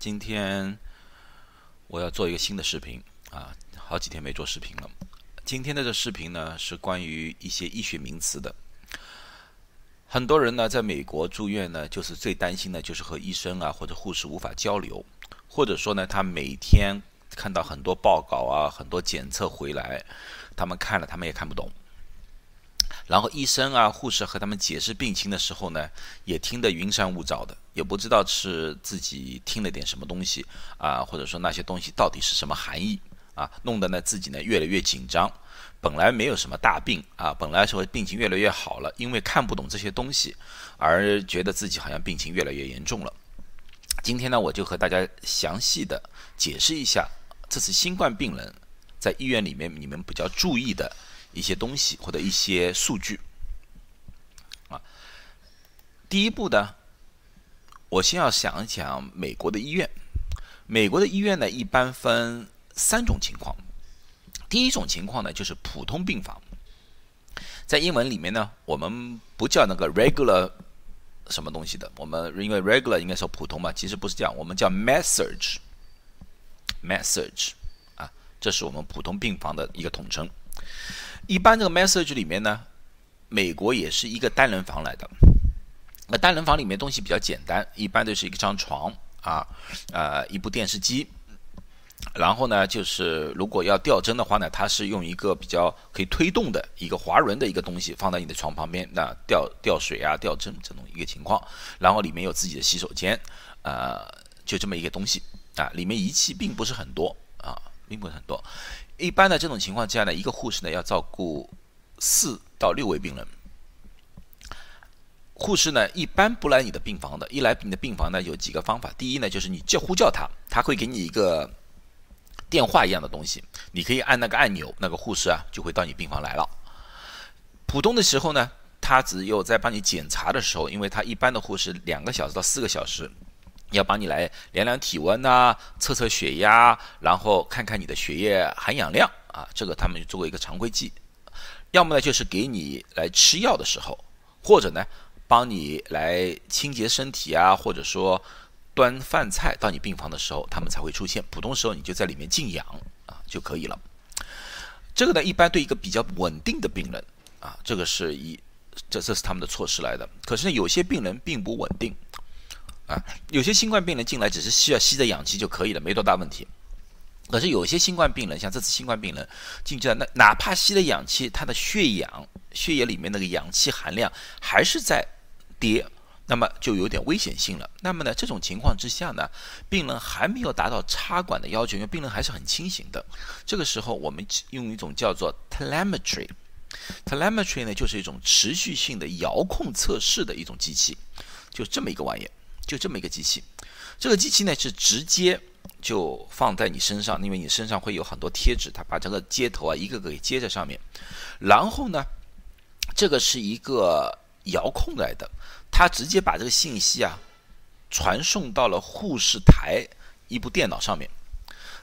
今天我要做一个新的视频啊，好几天没做视频了。今天的这视频呢，是关于一些医学名词的。很多人呢，在美国住院呢，就是最担心的，就是和医生啊或者护士无法交流，或者说呢，他每天看到很多报告啊、很多检测回来，他们看了，他们也看不懂。然后医生啊、护士和他们解释病情的时候呢，也听得云山雾罩的，也不知道是自己听了点什么东西啊，或者说那些东西到底是什么含义啊，弄得呢自己呢越来越紧张。本来没有什么大病啊，本来说病情越来越好了，因为看不懂这些东西，而觉得自己好像病情越来越严重了。今天呢，我就和大家详细的解释一下这次新冠病人在医院里面你们比较注意的。一些东西或者一些数据啊，第一步呢，我先要想一想美国的医院。美国的医院呢，一般分三种情况。第一种情况呢，就是普通病房。在英文里面呢，我们不叫那个 regular 什么东西的，我们因为 regular 应该说普通嘛，其实不是这样，我们叫 message，message 啊，这是我们普通病房的一个统称。一般这个 message 里面呢，美国也是一个单人房来的。那单人房里面东西比较简单，一般都是一张床啊，呃，一部电视机。然后呢，就是如果要吊针的话呢，它是用一个比较可以推动的一个滑轮的一个东西放在你的床旁边，那吊吊水啊、吊针这种一个情况。然后里面有自己的洗手间，呃，就这么一个东西啊，里面仪器并不是很多啊，并不是很多。一般的这种情况之下呢，一个护士呢要照顾四到六位病人。护士呢一般不来你的病房的，一来你的病房呢有几个方法。第一呢就是你叫呼叫他，他会给你一个电话一样的东西，你可以按那个按钮，那个护士啊就会到你病房来了。普通的时候呢，他只有在帮你检查的时候，因为他一般的护士两个小时到四个小时。要帮你来量量体温呐，测测血压，然后看看你的血液含氧量啊，这个他们做过一个常规剂。要么呢就是给你来吃药的时候，或者呢帮你来清洁身体啊，或者说端饭菜到你病房的时候，他们才会出现。普通时候你就在里面静养啊就可以了。这个呢一般对一个比较稳定的病人啊，这个是一这这是他们的措施来的。可是呢有些病人并不稳定。啊，有些新冠病人进来只是需要吸着氧气就可以了，没多大问题。可是有些新冠病人，像这次新冠病人进去了，那哪怕吸了氧气，他的血氧、血液里面那个氧气含量还是在跌，那么就有点危险性了。那么呢，这种情况之下呢，病人还没有达到插管的要求，因为病人还是很清醒的。这个时候，我们用一种叫做 telemetry，telemetry 呢就是一种持续性的遥控测试的一种机器，就这么一个玩意。就这么一个机器，这个机器呢是直接就放在你身上，因为你身上会有很多贴纸，它把这个接头啊一个个给接在上面。然后呢，这个是一个遥控来的，它直接把这个信息啊传送到了护士台一部电脑上面。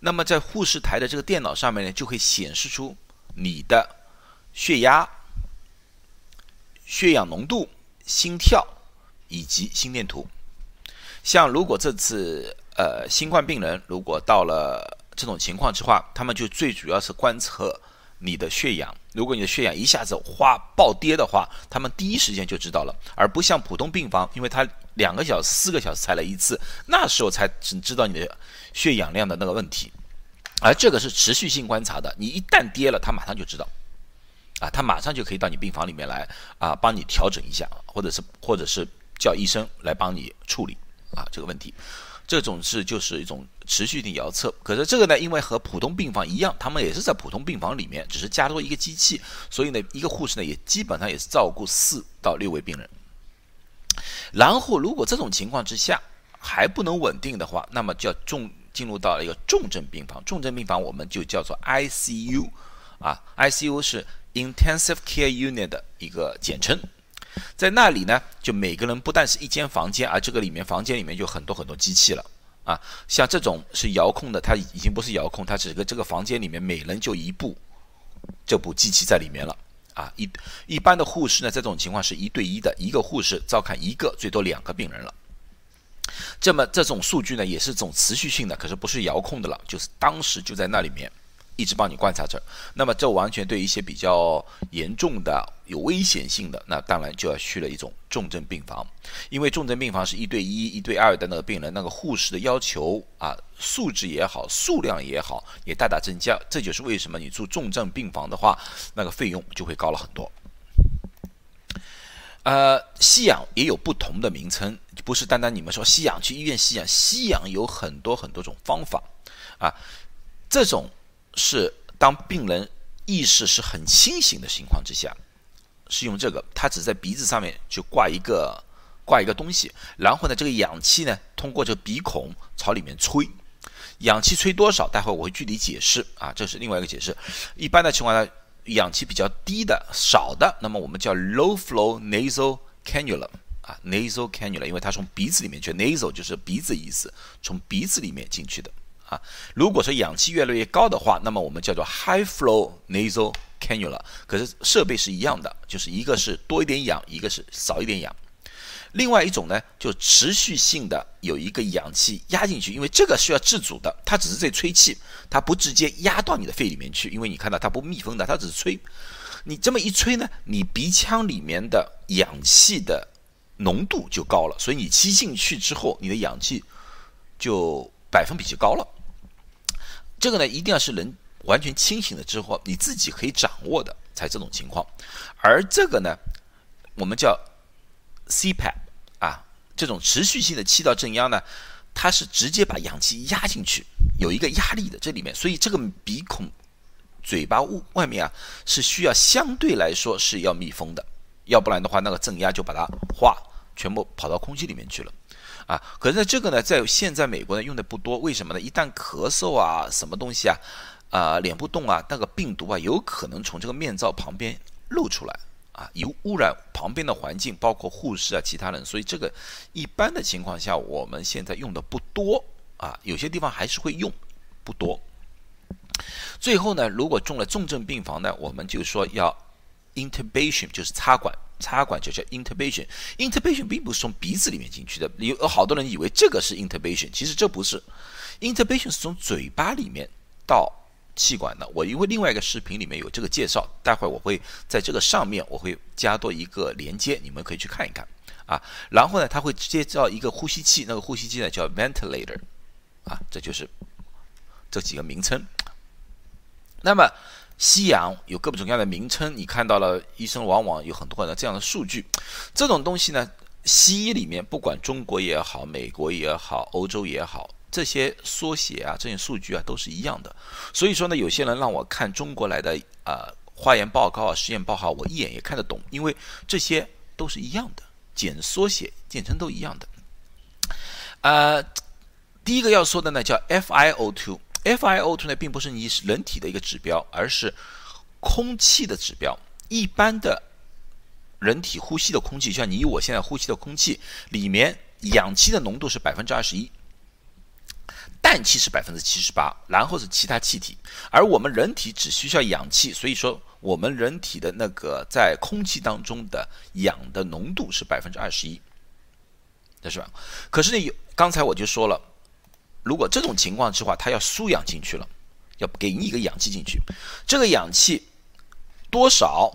那么在护士台的这个电脑上面呢，就会显示出你的血压、血氧浓度、心跳以及心电图。像如果这次呃新冠病人如果到了这种情况之话，他们就最主要是观测你的血氧。如果你的血氧一下子哗暴跌的话，他们第一时间就知道了，而不像普通病房，因为他两个小时、四个小时才来一次，那时候才只知道你的血氧量的那个问题。而这个是持续性观察的，你一旦跌了，他马上就知道，啊，他马上就可以到你病房里面来啊，帮你调整一下，或者是或者是叫医生来帮你处理。啊，这个问题，这种是就是一种持续性遥测。可是这个呢，因为和普通病房一样，他们也是在普通病房里面，只是加多一个机器，所以呢，一个护士呢也基本上也是照顾四到六位病人。然后，如果这种情况之下还不能稳定的话，那么就要重进入到了一个重症病房。重症病房我们就叫做 ICU，啊，ICU 是 Intensive Care Unit 的一个简称。在那里呢，就每个人不但是一间房间，而这个里面房间里面就很多很多机器了啊。像这种是遥控的，它已经不是遥控，它整个这个房间里面每人就一部这部机器在里面了啊。一一般的护士呢，这种情况是一对一的，一个护士照看一个最多两个病人了这么这种数据呢，也是这种持续性的，可是不是遥控的了，就是当时就在那里面。一直帮你观察着，那么这完全对一些比较严重的、有危险性的，那当然就要去了一种重症病房，因为重症病房是一对一、一对二的那个病人，那个护士的要求啊，素质也好，数量也好，也大大增加。这就是为什么你住重症病房的话，那个费用就会高了很多。呃，吸氧也有不同的名称，不是单单你们说吸氧去医院吸氧，吸氧有很多很多种方法啊，这种。是当病人意识是很清醒的情况之下，是用这个，他只在鼻子上面就挂一个挂一个东西，然后呢，这个氧气呢通过这个鼻孔朝里面吹，氧气吹多少，待会我会具体解释啊，这是另外一个解释。一般的情况下，氧气比较低的少的，那么我们叫 low flow nasal cannula 啊，nasal cannula，因为它从鼻子里面去，nasal 就是鼻子意思，从鼻子里面进去的。啊，如果说氧气越来越高的话，那么我们叫做 high flow nasal cannula。可是设备是一样的，就是一个是多一点氧，一个是少一点氧。另外一种呢，就持续性的有一个氧气压进去，因为这个需要自主的，它只是在吹气，它不直接压到你的肺里面去，因为你看到它不密封的，它只是吹。你这么一吹呢，你鼻腔里面的氧气的浓度就高了，所以你吸进去之后，你的氧气就百分比就高了。这个呢，一定要是人完全清醒了之后，你自己可以掌握的才这种情况。而这个呢，我们叫 CPAP 啊，这种持续性的气道正压呢，它是直接把氧气压进去，有一个压力的这里面，所以这个鼻孔、嘴巴外面啊，是需要相对来说是要密封的，要不然的话，那个正压就把它化全部跑到空气里面去了。啊，可是这个呢，在现在美国呢用的不多，为什么呢？一旦咳嗽啊，什么东西啊，啊，脸部动啊，那个病毒啊，有可能从这个面罩旁边露出来啊，有污染旁边的环境，包括护士啊，其他人，所以这个一般的情况下，我们现在用的不多啊，有些地方还是会用，不多。最后呢，如果中了重症病房呢，我们就说要 intubation，就是插管。插管就叫 intubation，intubation 并不是从鼻子里面进去的，有好多人以为这个是 intubation，其实这不是，intubation 是从嘴巴里面到气管的。我因为另外一个视频里面有这个介绍，待会我会在这个上面我会加多一个连接，你们可以去看一看啊。然后呢，它会接到一个呼吸器，那个呼吸器呢叫 ventilator，啊，这就是这几个名称。那么。吸氧有各种各样的名称，你看到了，医生往往有很多的这样的数据。这种东西呢，西医里面不管中国也好，美国也好，欧洲也好，这些缩写啊，这些数据啊，都是一样的。所以说呢，有些人让我看中国来的啊化验报告啊、实验报告，我一眼也看得懂，因为这些都是一样的，简缩写、简称都一样的。呃，第一个要说的呢，叫 FiO2。FiO2 呢，并不是你人体的一个指标，而是空气的指标。一般的人体呼吸的空气，像你我现在呼吸的空气里面，氧气的浓度是百分之二十一，氮气是百分之七十八，然后是其他气体。而我们人体只需要氧气，所以说我们人体的那个在空气当中的氧的浓度是百分之二十一，这是吧？可是呢，有刚才我就说了。如果这种情况之话，它要输氧进去了，要给你一个氧气进去，这个氧气多少？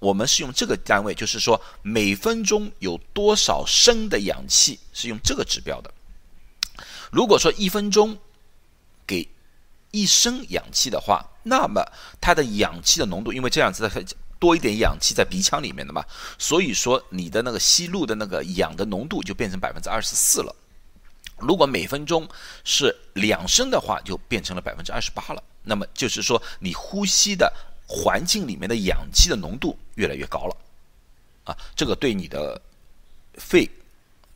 我们是用这个单位，就是说每分钟有多少升的氧气，是用这个指标的。如果说一分钟给一升氧气的话，那么它的氧气的浓度，因为这样子的多一点氧气在鼻腔里面的嘛，所以说你的那个吸入的那个氧的浓度就变成百分之二十四了。如果每分钟是两升的话，就变成了百分之二十八了。那么就是说，你呼吸的环境里面的氧气的浓度越来越高了，啊，这个对你的肺，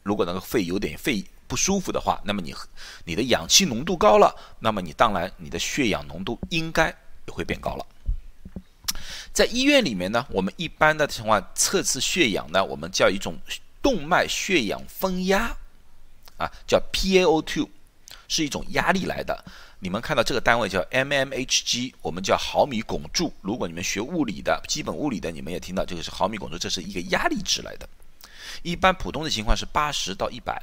如果那个肺有点肺不舒服的话，那么你你的氧气浓度高了，那么你当然你的血氧浓度应该也会变高了。在医院里面呢，我们一般的情况测试血氧呢，我们叫一种动脉血氧分压。啊，叫 P A O two，是一种压力来的。你们看到这个单位叫 mmHg，我们叫毫米汞柱。如果你们学物理的基本物理的，你们也听到这个是毫米汞柱，这是一个压力值来的。一般普通的情况是八十到一百。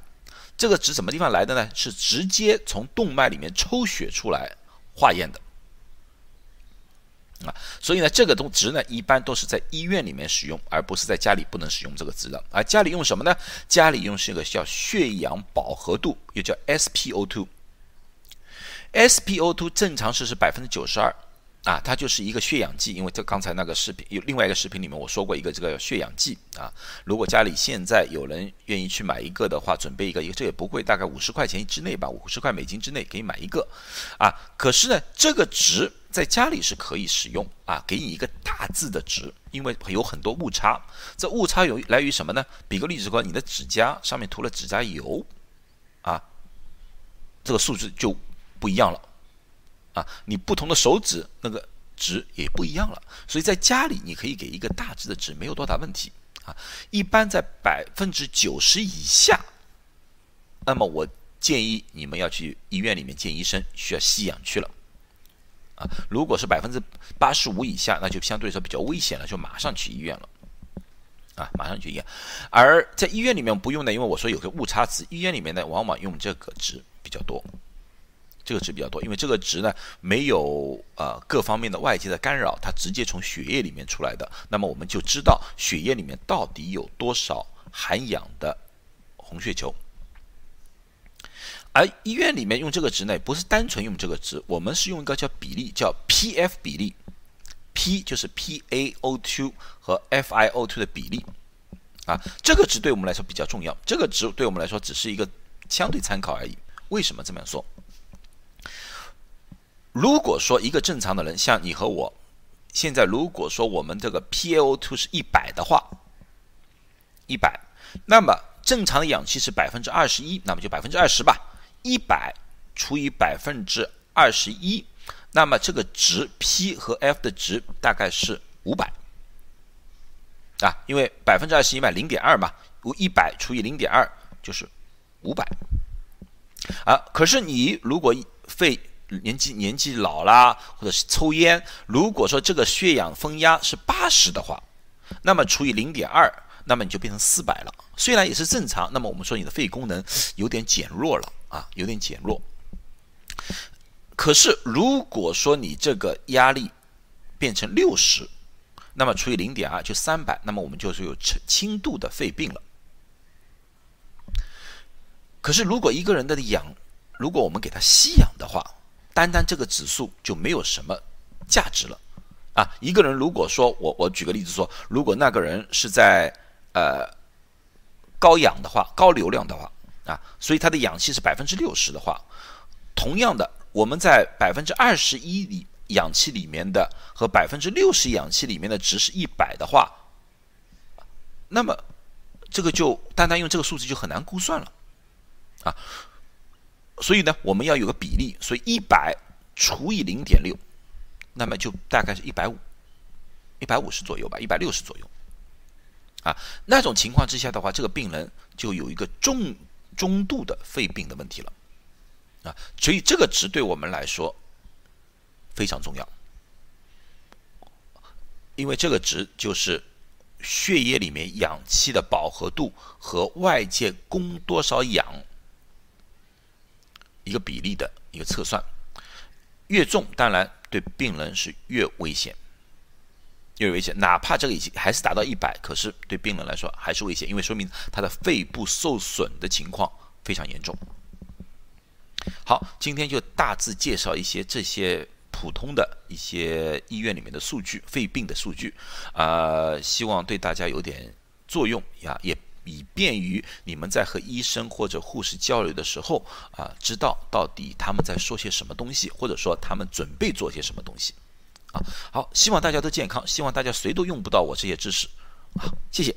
这个值什么地方来的呢？是直接从动脉里面抽血出来化验的。啊，所以呢，这个东值呢，一般都是在医院里面使用，而不是在家里不能使用这个值的。而家里用什么呢？家里用是一个叫血氧饱和度，又叫 SpO2。SpO2 正常是是百分之九十二。啊，它就是一个血氧计，因为这刚才那个视频有另外一个视频里面我说过一个这个血氧计啊。如果家里现在有人愿意去买一个的话，准备一个，这也不贵，大概五十块钱之内吧，五十块美金之内可以买一个啊。可是呢，这个值在家里是可以使用啊，给你一个大致的值，因为有很多误差。这误差有来于什么呢？比个例子说，你的指甲上面涂了指甲油啊，这个数字就不一样了。啊，你不同的手指那个值也不一样了，所以在家里你可以给一个大致的值，没有多大问题啊。一般在百分之九十以下，那么我建议你们要去医院里面见医生，需要吸氧去了啊。如果是百分之八十五以下，那就相对来说比较危险了，就马上去医院了啊，马上去医院。而在医院里面不用的，因为我说有个误差值，医院里面呢往往用这个值比较多。这个值比较多，因为这个值呢没有呃各方面的外界的干扰，它直接从血液里面出来的。那么我们就知道血液里面到底有多少含氧的红血球。而医院里面用这个值呢，不是单纯用这个值，我们是用一个叫比例，叫 P-F 比例，P 就是 PaO2 和 FiO2 的比例啊，这个值对我们来说比较重要。这个值对我们来说只是一个相对参考而已。为什么这么说？如果说一个正常的人，像你和我，现在如果说我们这个 PaO2 是一百的话，一百，那么正常的氧气是百分之二十一，那么就百分之二十吧，一百除以百分之二十一，那么这个值 P 和 F 的值大概是五百，啊，因为百分之二十一嘛，零点二嘛，如一百除以零点二就是五百，啊，可是你如果肺年纪年纪老啦，或者是抽烟，如果说这个血氧分压是八十的话，那么除以零点二，那么你就变成四百了。虽然也是正常，那么我们说你的肺功能有点减弱了。啊，有点减弱。可是如果说你这个压力变成六十，那么除以零点二就三百，那么我们就是有轻轻度的肺病了。可是如果一个人的氧，如果我们给他吸氧的话，单单这个指数就没有什么价值了啊！一个人如果说我我举个例子说，如果那个人是在呃高氧的话，高流量的话啊，所以它的氧气是百分之六十的话，同样的，我们在百分之二十一里氧气里面的和百分之六十氧气里面的值是一百的话，那么这个就单单用这个数字就很难估算了啊。所以呢，我们要有个比例，所以一百除以零点六，那么就大概是一百五，一百五十左右吧，一百六十左右。啊，那种情况之下的话，这个病人就有一个重中度的肺病的问题了。啊，所以这个值对我们来说非常重要，因为这个值就是血液里面氧气的饱和度和外界供多少氧。一个比例的一个测算，越重当然对病人是越危险，越危险。哪怕这个已经还是达到一百，可是对病人来说还是危险，因为说明他的肺部受损的情况非常严重。好，今天就大致介绍一些这些普通的一些医院里面的数据，肺病的数据，啊，希望对大家有点作用呀，也。以便于你们在和医生或者护士交流的时候啊，知道到底他们在说些什么东西，或者说他们准备做些什么东西，啊，好，希望大家都健康，希望大家谁都用不到我这些知识，好，谢谢。